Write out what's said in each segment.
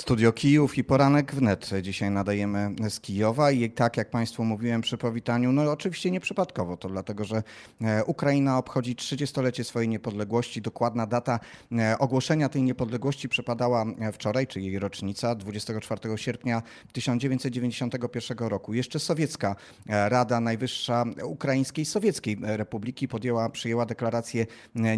Studio Kijów i Poranek wnet. Dzisiaj nadajemy z Kijowa i tak jak Państwu mówiłem przy powitaniu, no oczywiście nieprzypadkowo, to dlatego, że e, Ukraina obchodzi 30-lecie swojej niepodległości. Dokładna data e, ogłoszenia tej niepodległości przypadała e, wczoraj, czyli jej rocznica, 24 sierpnia 1991 roku. Jeszcze sowiecka Rada Najwyższa Ukraińskiej Sowieckiej Republiki podjęła, przyjęła deklarację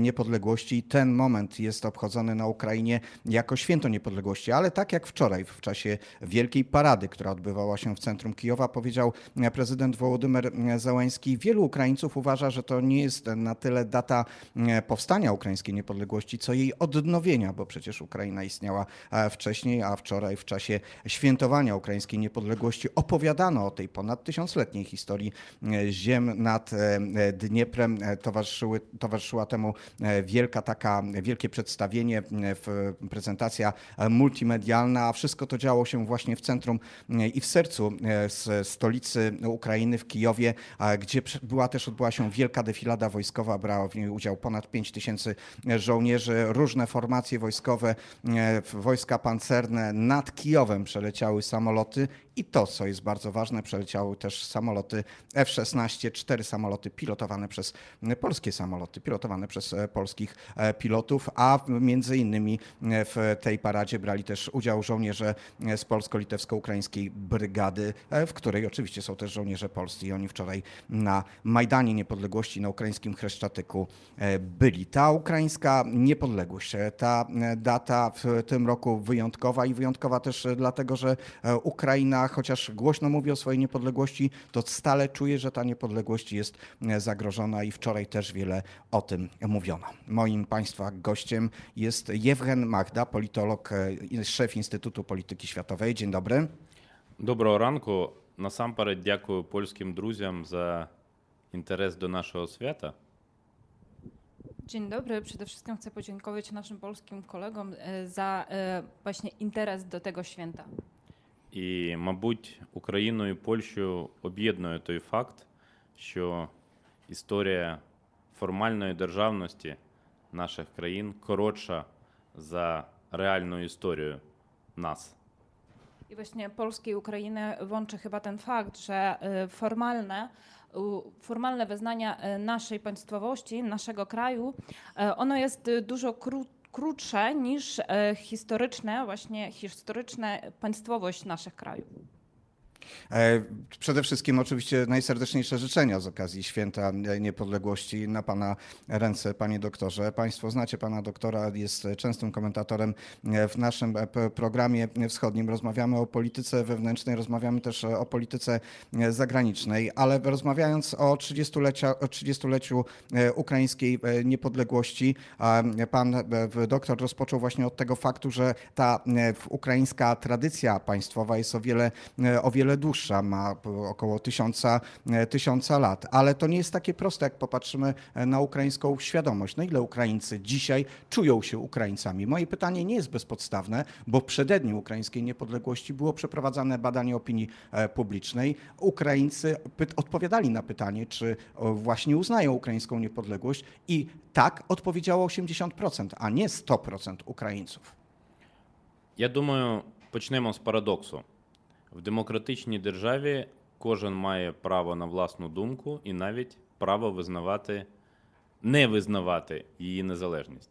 niepodległości i ten moment jest obchodzony na Ukrainie jako święto niepodległości, ale tak jak wczoraj w czasie wielkiej parady, która odbywała się w centrum Kijowa, powiedział prezydent Wołodymyr Załański, wielu Ukraińców uważa, że to nie jest na tyle data powstania ukraińskiej niepodległości, co jej odnowienia, bo przecież Ukraina istniała wcześniej, a wczoraj w czasie świętowania ukraińskiej niepodległości opowiadano o tej ponad tysiącletniej historii ziem nad Dnieprem. Towarzyszyły, towarzyszyła temu wielka taka, wielkie przedstawienie, prezentacja multimedialna, a wszystko to działo się właśnie w centrum e, i w sercu e, stolicy Ukrainy, w Kijowie, gdzie była też odbyła się wielka defilada wojskowa, brała w niej udział ponad 5 tysięcy żołnierzy, różne formacje wojskowe, e, wojska pancerne. Nad Kijowem przeleciały samoloty i to, co jest bardzo ważne, przeleciały też samoloty F-16, cztery samoloty pilotowane przez polskie samoloty, pilotowane przez polskich pilotów, a między innymi w tej paradzie brali też udział żołnierze z polsko-litewsko-ukraińskiej brygady, w której oczywiście są też żołnierze polscy i oni wczoraj na Majdanie Niepodległości na ukraińskim Chreszczatyku byli. Ta ukraińska niepodległość, ta data w tym roku wyjątkowa i wyjątkowa też dlatego, że Ukraina chociaż głośno mówi o swojej niepodległości, to stale czuje, że ta niepodległość jest zagrożona i wczoraj też wiele o tym mówiono. Moim Państwa gościem jest Jewgen Magda, politolog, szef Instytutu Polityki Światowej. Dzień dobry. Доброго ранку. Насамперед дякую польським друзям за інтерес до нашого свята. Dzień dobry. Przede wszystkim chcę podziękować naszym polskim kolegom e, za e, właśnie interes do tego święta. І, мабуть, Україну і Польщу об'єднує той факт, що історія формальної державності наших країн коротша за реальну історію нас. I właśnie Polskę i Ukrainę łączy chyba ten fakt, że e, formalne, u- formalne wyznania e, naszej państwowości, naszego kraju, e, ono jest e, dużo kró- krótsze niż e, historyczne, właśnie historyczne państwowość naszych krajów. E, Przede wszystkim oczywiście najserdeczniejsze życzenia z okazji Święta Niepodległości na Pana ręce, Panie doktorze. Państwo znacie Pana doktora, jest częstym komentatorem w naszym programie wschodnim. Rozmawiamy o polityce wewnętrznej, rozmawiamy też o polityce zagranicznej, ale rozmawiając o 30-lecia, o 30-leciu ukraińskiej niepodległości, a Pan e, doktor rozpoczął właśnie od tego faktu, że ta e, ukraińska tradycja państwowa jest o wiele, o wiele dłuższa, ma około tysiąca, e, tysiąca lat. Ale to nie jest takie proste, jak popatrzymy e, na ukraińską świadomość. Na ile Ukraińcy dzisiaj czują się Ukraińcami? Moje pytanie nie jest bezpodstawne, bo w przededniu ukraińskiej niepodległości było przeprowadzane badanie opinii e, publicznej. Ukraińcy py- odpowiadali na pytanie, czy o, właśnie uznają ukraińską niepodległość i tak odpowiedziało 80%, a nie 100% Ukraińców. Я думаю, почнемо з парадоксу. В демократичній державі кожен має право на власну думку і навіть право визнавати, не визнавати її незалежність.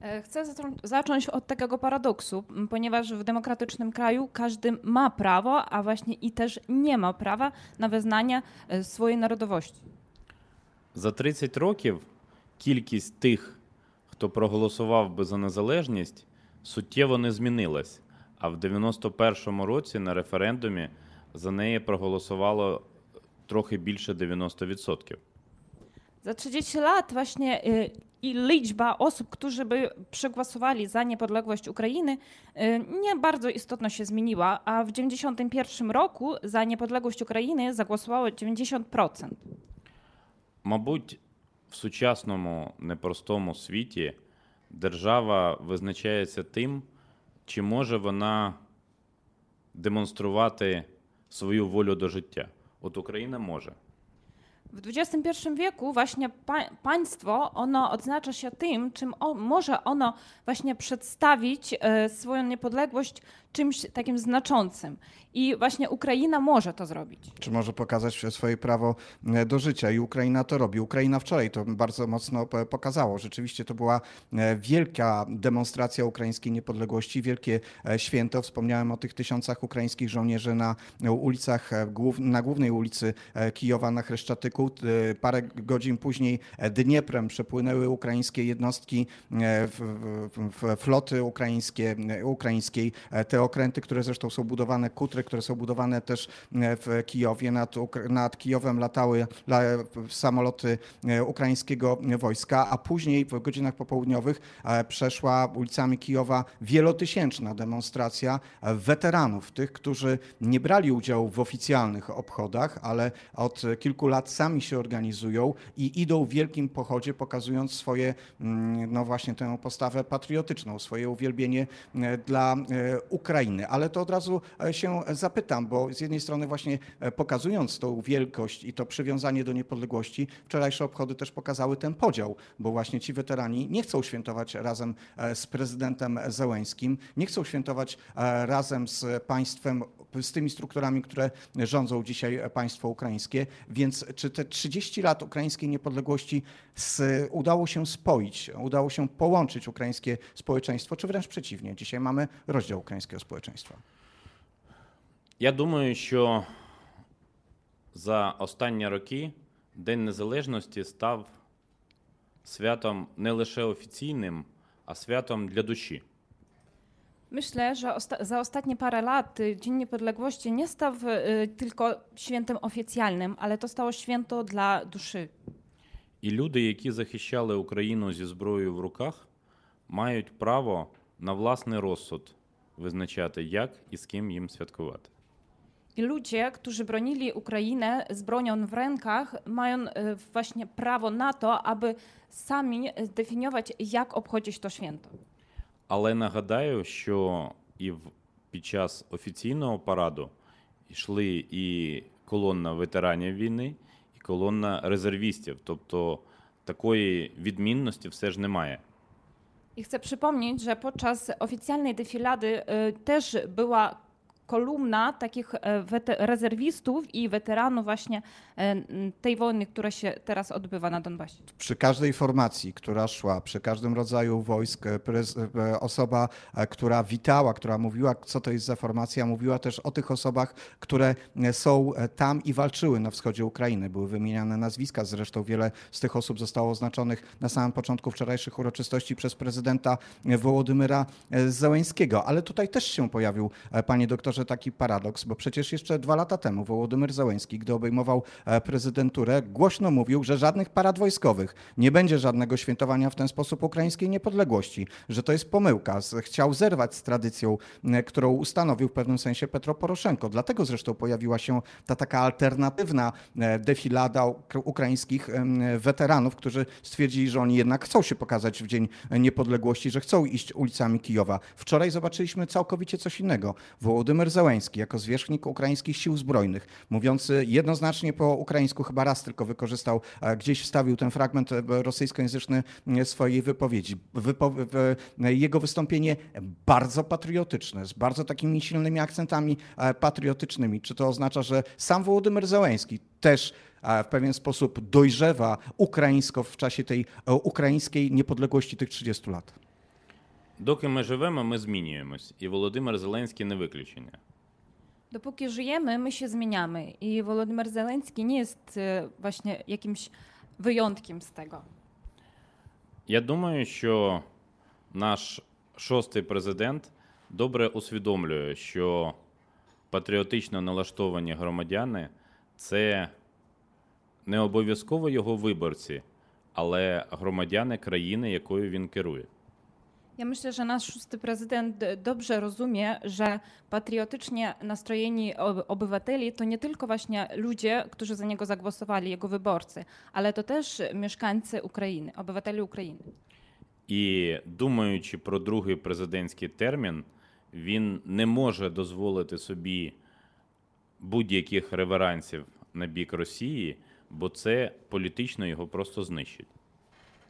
E, Chcę zacząć od takiego paradoksu, ponieważ w demokratycznym kraju każdy ma prawo, a właśnie i też nie ma prawa na wyznanie e, swojej narodowości. За 30 років кількість тих, хто проголосував би за незалежність, суттєво не змінилась. А в 91-му році на референдумі за неї проголосувало трохи більше 90%. Za 30 lat właśnie y, i liczba osób, którzy by przegłosowali za niepodległość Ukrainy, y, nie bardzo istotno się zmieniła, a w 91 roku za niepodległość Ukrainy zagłosowało 90%. Мабуть, в сучасному непростому світі держава визначається тим, чи може вона демонструвати свою волю до життя. От Україна може. W XXI wieku właśnie pa, państwo, ono odznacza się tym, czym o, może ono właśnie przedstawić e, swoją niepodległość czymś takim znaczącym. I właśnie Ukraina może to zrobić. Czy może pokazać swoje prawo e, do życia i Ukraina to robi. Ukraina wczoraj to bardzo mocno p- pokazało. Rzeczywiście to była e, wielka demonstracja ukraińskiej niepodległości, wielkie e, święto. Wspomniałem o tych tysiącach ukraińskich żołnierzy na ulicach, e, na głównej ulicy e, Kijowa na Chreszczatyku. E, Parę godzin później e, Dnieprem przepłynęły ukraińskie jednostki e, floty ukraińskie, e, ukraińskiej. E, Okręty, które zresztą są budowane, kutry, które są budowane też e, w Kijowie. Nad, nad Kijowem latały la, samoloty e, ukraińskiego wojska, a później w godzinach popołudniowych e, przeszła ulicami Kijowa wielotysięczna demonstracja weteranów, tych, którzy nie brali udziału w oficjalnych obchodach, ale od kilku lat sami się organizują i idą w wielkim pochodzie, pokazując swoje, mm, no właśnie tę postawę patriotyczną, swoje uwielbienie dla e, Ukrainy. Ale to od razu e, się zapytam, bo z jednej strony właśnie e, pokazując tą wielkość i to przywiązanie do niepodległości, wczorajsze obchody też pokazały ten podział, bo właśnie ci weterani nie chcą świętować razem e, z prezydentem Zełęskim, nie chcą świętować razem z państwem, z tymi strukturami, które rządzą dzisiaj państwo ukraińskie. Więc czy te 30 lat ukraińskiej niepodległości z, udało się spoić, udało się połączyć ukraińskie społeczeństwo, czy wręcz przeciwnie? Dzisiaj mamy rozdział ukraińskiego społeczeństwa. Я думаю, що за останні роки День Незалежності став святом не лише офіційним, а святом для душі. Myślę, że osta- za ostatnie parę lat Dzień Niepodległości nie stał y, tylko świętem oficjalnym, ale to stało święto dla duszy. І люди, які захищали Україну зі зброєю в руках, мають право на власний розсуд визначати, як і з ким їм святкувати. Ludzie, którzy bronili Ukrainę z bronią w rękach, mają y, właśnie prawo na to, aby sami zdefiniować, jak obchodzić to święto. Але нагадаю, що і в, під час офіційного параду йшли і колона ветеранів війни, і колона резервістів. Тобто такої відмінності все ж немає. I chcę przypomnieć, że podczas oficjalnej defilady y, też była kolumna takich e, rezerwistów i weteranów właśnie e, tej wojny, która się teraz odbywa na Donbasie. przy każdej formacji, która szła, przy każdym rodzaju wojsk, e, osoba, która witała, która mówiła, co to jest za formacja, mówiła też o tych osobach, które są tam i walczyły na wschodzie Ukrainy. Były wymieniane nazwiska, zresztą wiele z tych osób zostało oznaczonych na samym początku wczorajszych uroczystości przez prezydenta Wołodymyra Zełęńskiego. Ale tutaj też się pojawił, panie doktorze, taki paradoks, bo przecież jeszcze dwa lata temu Wołodymyr Zełęński, gdy obejmował e, prezydenturę, głośno mówił, że żadnych parad wojskowych, nie będzie żadnego świętowania w ten sposób ukraińskiej niepodległości, że to jest pomyłka. Chciał zerwać z tradycją, którą ustanowił w pewnym sensie Petro Poroszenko. Dlatego zresztą pojawiła się ta taka alternatywna e, defilada uk- ukraińskich weteranów, którzy stwierdzili, że oni jednak chcą się pokazać w Dzień Niepodległości, że chcą iść ulicami Kijowa. Wczoraj zobaczyliśmy całkowicie coś innego. Wołodymyr Zełęński jako zwierzchnik ukraińskich sił zbrojnych, mówiący jednoznacznie po ukraińsku, chyba raz tylko wykorzystał, e, gdzieś wstawił ten fragment e, rosyjskojęzyczny e, swojej wypowiedzi. Wypo, jego wystąpienie bardzo patriotyczne, z bardzo takimi silnymi akcentami patriotycznymi. Czy to oznacza, że sam Wołodymyr Zełęński też w pewien sposób dojrzewa ukraińsko w czasie tej ukraińskiej niepodległości tych 30 lat? Доки ми живемо, ми змінюємось, і Володимир Зеленський не виключення. Dopóki żyjemy, my się zmieniamy i Wolodymyr Zelenski nie jest e, właśnie jakimś wyjątkiem z tego. Я думаю, що наш шостий президент добре усвідомлює, що патріотично налаштовані громадяни це не обов'язково його виборці, але громадяни країни, якою він керує. Ja myślę, że nasz szósty prezydent e, dobrze rozumie, że patriotycznie nastrojeni obywateli to nie tylko właśnie ludzie, którzy za niego zagłosowali, jego wyborcy, ale to też mieszkańcy Ukrainy, obywatele Ukrainy. І думаючи про другий президентський термін, він не може дозволити собі будь-яких реверансів на бік Росії, бо це політично його просто знищить.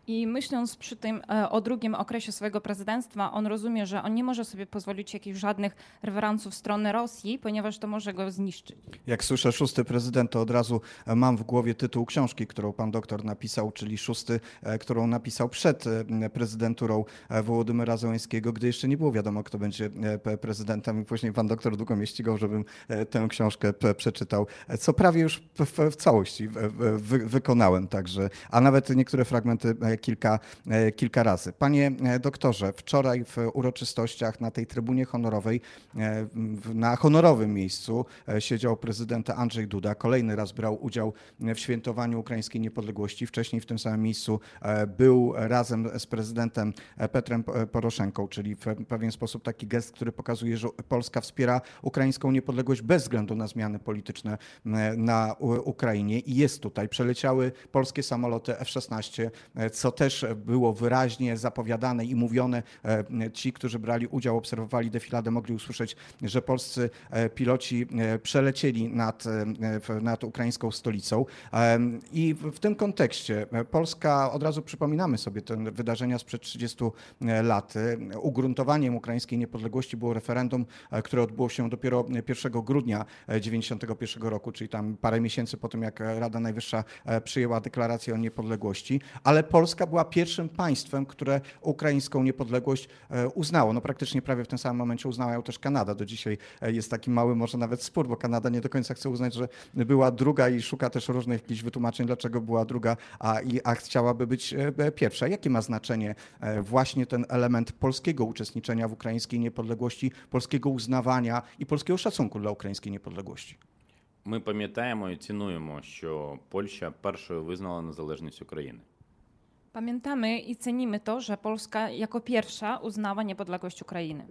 I myśląc przy tym e, o drugim okresie swojego prezydenctwa, on rozumie, że on nie może sobie pozwolić jakichś żadnych reweransów w stronę Rosji, ponieważ to może go zniszczyć. Jak słyszę szósty prezydent, to od razu e, mam w głowie tytuł książki, którą pan doktor napisał, czyli szósty, e, którą napisał przed prezydenturą Wołodymyra Zełenskiego, gdy jeszcze nie było wiadomo, kto będzie prezydentem. I później pan doktor długo mnie ścigał, żebym tę książkę przeczytał, co prawie już w, w, całości wykonałem także, a nawet niektóre fragmenty kilka, e, kilka razy. Panie e, doktorze, wczoraj w uroczystościach na tej trybunie honorowej, e, na honorowym miejscu siedział prezydent Andrzej Duda. Kolejny raz brał udział w świętowaniu ukraińskiej niepodległości. Wcześniej w tym samym miejscu był razem z prezydentem Petrem Poroszenką, czyli w pewien sposób taki gest, który pokazuje, że Polska wspiera ukraińską niepodległość bez względu na zmiany polityczne na Ukrainie. I jest tutaj. Przeleciały polskie samoloty F-16, e, co też było wyraźnie zapowiadane i mówione. E, Ci, którzy brali udział, obserwowali defiladę, mogli usłyszeć, że polscy e, piloci e, przelecieli nad, nad ukraińską stolicą. I w tym kontekście Polska, od razu przypominamy sobie te wydarzenia sprzed 30 lat. Ugruntowaniem ukraińskiej niepodległości było referendum, które odbyło się dopiero 1 grudnia 1991 roku, czyli tam parę miesięcy po tym, jak Rada Najwyższa przyjęła deklarację o niepodległości, ale Polska była pierwszym państwem, które ukraińską niepodległość e, uznało. No praktycznie prawie w tym samym momencie uznała ją też Kanada. Do dzisiaj e, jest taki mały może nawet spór, bo Kanada nie do końca chce uznać, że była druga i szuka też różnych jakichś wytłumaczeń, dlaczego była druga, a, i, a chciałaby być e, e, pierwsza. Jakie ma znaczenie e, właśnie ten element polskiego uczestniczenia w ukraińskiej niepodległości, polskiego uznawania i polskiego szacunku dla ukraińskiej niepodległości? Ми пам'ятаємо і цінуємо, що Польща першою визнала незалежність України. Pamiętamy i cenimy to, że Polska jako pierwsza uznała niepodległość Ukrainy.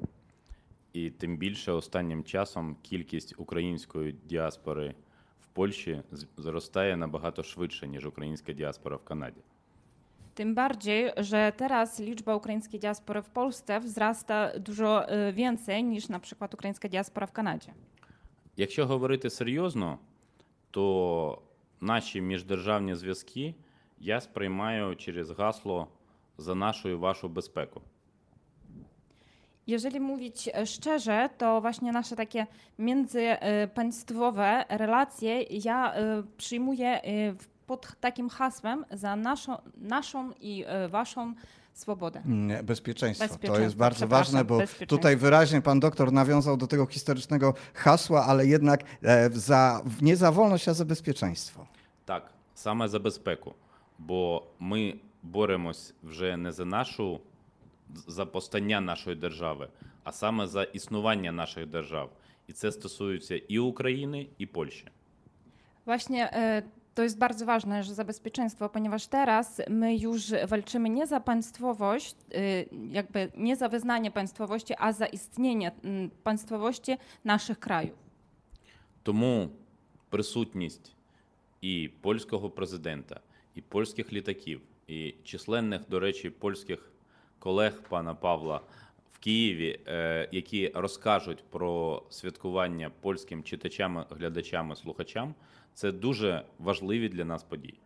І тим більше останнім часом кількість української діаспори в Польщі з- зростає набагато швидше, ніж українська діаспора в Канаді. Tym bardziej, że teraz liczba ukraińskiej diaspory w Polsce wzrasta dużo e, więcej niż na przykład ukraińska diaspora w Kanadzie. Якщо говорити серйозно, то наші міждержавні зв'язки я сприймаю через гасло за нашу і вашу безпеку. Jeżeli mówić e, szczerze, to właśnie nasze takie międzypaństwowe relacje ja e, przyjmuję e, w- pod takim hasłem za naszą, naszą i e, waszą swobodę. Nie, Bezpieczeństwo. To Bezpieczeństwo, jest bardzo przepraszam, ważne, bo bezpieczeństwo. tutaj wyraźnie pan doktor nawiązał do tego historycznego hasła, ale jednak e, za, nie za wolność, a za bezpieczeństwo. Так, саме за безпеку. Бо ми боремось вже не за нашу за постання нашої держави, а саме за існування наших держав. І це стосується і України, і Польщі. Właśnie e, to jest bardzo ważne, że za bezpieczeństwo, ponieważ teraz my już walczymy nie za państwowość, e, jakby nie za wyznanie państwowości, a za istnienie mm, państwowości naszych krajów. Тому присутність і польського президента, і польських літаків, і численних, до речі, польських колег пана Павла в Києві, е, які розкажуть про святкування польським читачам, глядачам слухачам, це дуже важливі для нас події.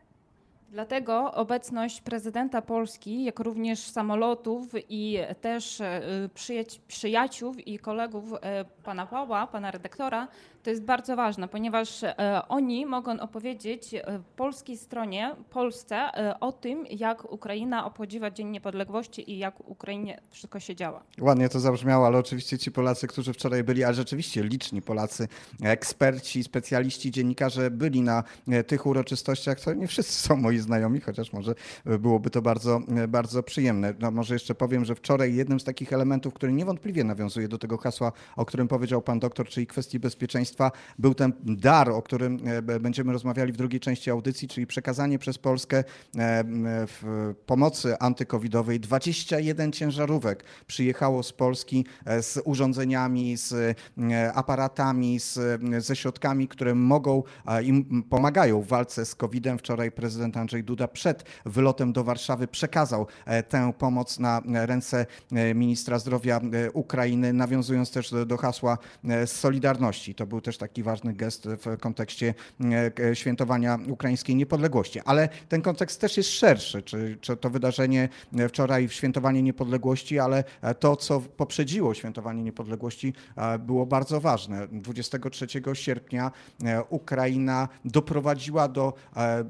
Dlatego obecność prezydenta Polski, jak również samolotów i też e, przyjaci- przyjaciół i kolegów e, pana Pawła, pana redaktora, to jest bardzo ważne, ponieważ e, oni mogą opowiedzieć e, polskiej stronie, Polsce e, o tym, jak Ukraina obchodziła Dzień Niepodległości i jak Ukrainie wszystko się działa. Ładnie to zabrzmiało, ale oczywiście ci Polacy, którzy wczoraj byli, a rzeczywiście liczni Polacy, eksperci, specjaliści, dziennikarze byli na tych uroczystościach, to nie wszyscy są moi znajomi, chociaż może byłoby to bardzo, bardzo przyjemne. No, może jeszcze powiem, że wczoraj jednym z takich elementów, który niewątpliwie nawiązuje do tego hasła, o którym powiedział pan doktor, czyli kwestii bezpieczeństwa, był ten dar, o którym e, będziemy rozmawiali w drugiej części audycji, czyli przekazanie przez Polskę e, w pomocy antykowidowej 21 ciężarówek przyjechało z Polski e, z urządzeniami, z aparatami, z, ze środkami, które mogą im pomagają w walce z COVID-em. Wczoraj prezydent Andrzej Duda przed wylotem do Warszawy przekazał tę pomoc na ręce ministra zdrowia Ukrainy, nawiązując też do, hasła Solidarności. To był też taki ważny gest w kontekście e, k- świętowania ukraińskiej niepodległości. Ale ten kontekst też jest szerszy, czy, czy to wydarzenie e, wczoraj, świętowanie niepodległości, ale e, to, co poprzedziło świętowanie niepodległości, e, było bardzo ważne. 23 sierpnia e, Ukraina doprowadziła do e, e,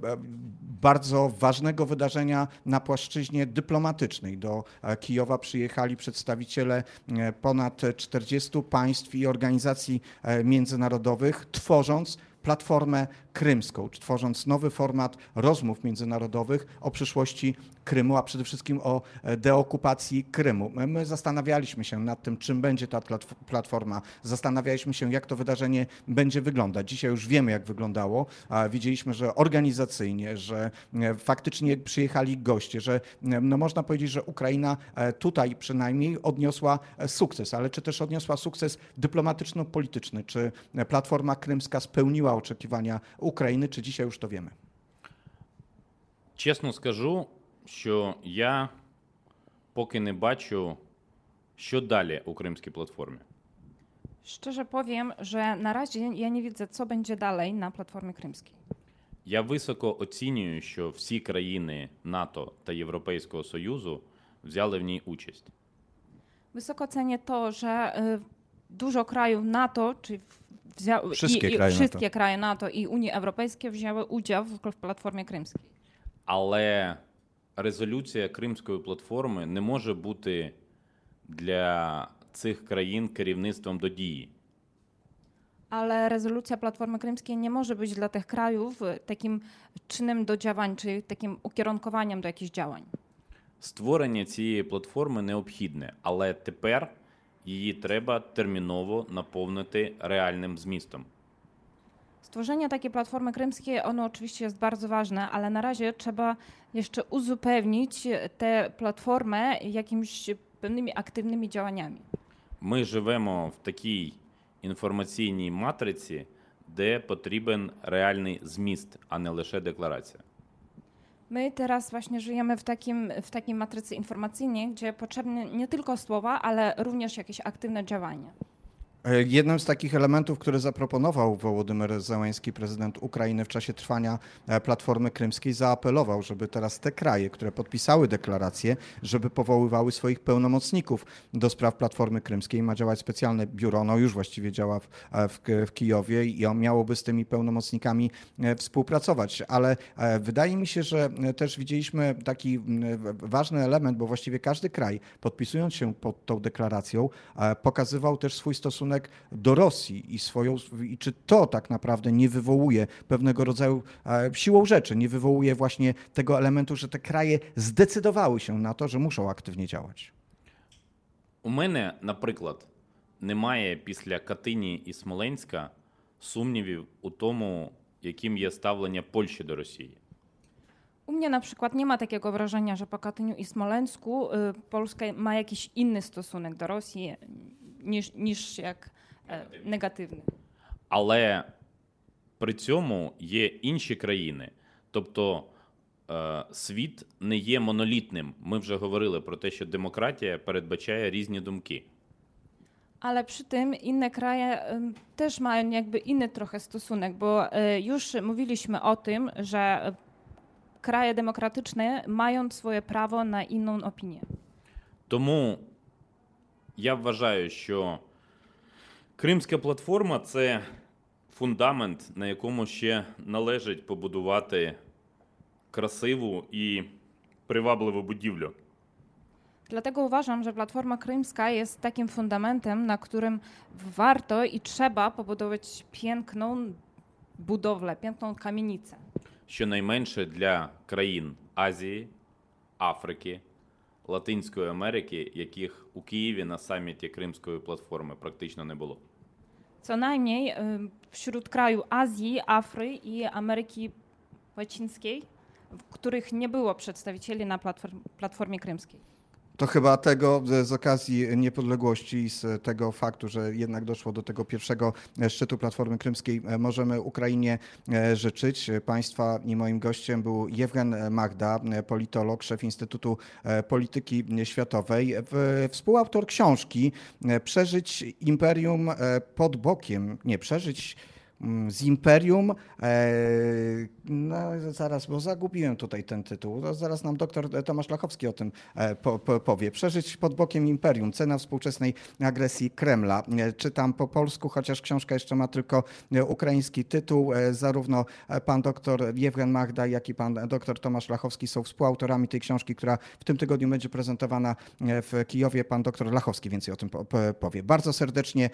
bardzo ważnego wydarzenia na płaszczyźnie dyplomatycznej. Do e, Kijowa przyjechali przedstawiciele e, ponad 40 państw i organizacji e, międzynarodowych, tworząc Platformę Krymską, tworząc nowy format rozmów międzynarodowych o przyszłości Krymu, a przede wszystkim o e, deokupacji Krymu. My- My zastanawialiśmy się nad tym, czym będzie ta platf- platforma. Zastanawialiśmy się, jak to wydarzenie będzie wyglądać. Dzisiaj już wiemy, jak wyglądało. Widzieliśmy, że organizacyjnie, że e, faktycznie przyjechali goście, że e, no można powiedzieć, że Ukraina tutaj przynajmniej odniosła sukces, ale czy też odniosła sukces dyplomatyczno-polityczny? Czy Platforma Krymska spełniła oczekiwania України, чи dzisiaj już to wiemy? Чесно скажу, що я поки не бачу, що далі у кримській платформі. Szczerze powiem, że na razie ja nie widzę, co będzie dalej na Platformie Krymskiej. Я високо оцінюю, що всі країни НАТО та Європейського Союзу взяли в ній участь. Wysoko cenię to, że y, dużo krajów NATO, czy wzią, Wszystkie i, i kraje wszystkie kraje NATO i Unii Europejskiej wzięły udział w, w Platformie Krymskiej. Але резолюція Кримської платформи не може бути для цих країн керівництвом до дії. Ale rezolucja Platformy Krymskiej nie może być dla tych krajów y, takim czynem do działań, czy takim ukierunkowaniem do jakichś działań. Створення цієї платформи необхідне, але тепер її треба терміново наповнити реальним змістом. Stworzenie takiej Platformy Krymskiej, ono oczywiście jest bardzo ważne, ale na razie trzeba jeszcze uzupełnić tę platformę jakimiś pewnymi aktywnymi działaniami. Ми живемо в такій інформаційній матриці, де потрібен реальний зміст, а не лише декларація. My teraz właśnie żyjemy w takim, w takiej matrycy informacyjnej, gdzie potrzebne nie tylko słowa, ale również jakieś aktywne działania. E, Jednym z takich elementów, które zaproponował Wołodymyr Zełański, prezydent Ukrainy w czasie trwania e, Platformy Krymskiej, zaapelował, żeby teraz te kraje, które podpisały deklarację, żeby powoływały swoich pełnomocników do spraw Platformy Krymskiej. Ma działać specjalne biuro, ono już właściwie działa w, e, w, w Kijowie i on miałoby z tymi pełnomocnikami współpracować. Ale wydaje mi się, że też widzieliśmy taki ważny element, bo właściwie każdy kraj, podpisując się pod tą deklaracją, pokazywał też swój stosunek do Rosji i swoją, i czy to tak naprawdę nie wywołuje pewnego rodzaju e, siłą rzeczy, nie wywołuje właśnie tego elementu, że te kraje zdecydowały się na to, że muszą aktywnie działać. У мене, наприклад, немає після Катині і Смоленська сумнівів у тому, яким є ставлення Польщі до Росії. U mnie na przykład nie ma takiego wrażenia, że po Katyniu i Smoleńsku y, Polska ma jakiś inny stosunek do Rosji niż, niż jak e, negatywny. Але при цьому є інші країни. Тобто е, світ не є монолітним. Ми вже говорили про те, що демократія передбачає різні думки. Ale przy tym inne kraje też mają jakby inny trochę stosunek, bo już mówiliśmy o tym, że kraje demokratyczne mają swoje prawo na inną opinię. Тому я вважаю, що Кримська платформа це фундамент, на якому ще належить побудувати красиву і привабливу будівлю. Dlatego uważam, że Platforma Krymska jest takim fundamentem, na którym warto i trzeba pobudować piękną budowlę, piękną kamienicę. щонайменше для країн Азії, Африки, Латинської Америки, яких у Києві на саміті Кримської платформи практично не було. Najmniej ym, wśród krajów Azji, Afry i Ameryki Łacińskiej, w których nie było przedstawicieli na platform, Platformie Krymskiej. To chyba tego z- z okazji niepodległości i z tego faktu, że jednak doszło do tego pierwszego e, szczytu Platformy Krymskiej, e, możemy Ukrainie e, życzyć. Państwa i moim gościem był Jewgen Magda, e, politolog, szef Instytutu e, Polityki Światowej, współautor książki e, Przeżyć imperium e, pod bokiem, nie, przeżyć z imperium. E, no zaraz, bo zagubiłem tutaj ten tytuł. Zaraz nam doktor Tomasz Lachowski o tym e, po, po, powie. Przeżyć pod bokiem imperium. Cena współczesnej agresji Kremla. E, Czytam po polsku, chociaż książka jeszcze ma tylko ukraiński tytuł. Zarówno pan doktor Jewgen Magda, jak i pan doktor Tomasz Lachowski są współautorami tej książki, która w tym tygodniu będzie prezentowana w Kijowie. Pan doktor Lachowski więcej o tym po- po- powie. Bardzo serdecznie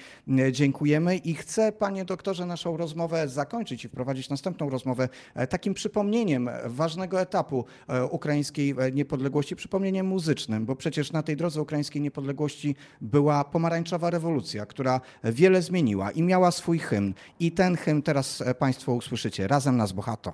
dziękujemy i chcę, panie doktorze, naszą rozmowę zakończyć i wprowadzić następną rozmowę e, takim przypomnieniem ważnego etapu e, ukraińskiej e, niepodległości, przypomnieniem muzycznym, bo przecież na tej drodze ukraińskiej niepodległości była pomarańczowa rewolucja, która wiele zmieniła i miała swój hymn. I ten hymn teraz państwo usłyszycie. Razem nas bohato.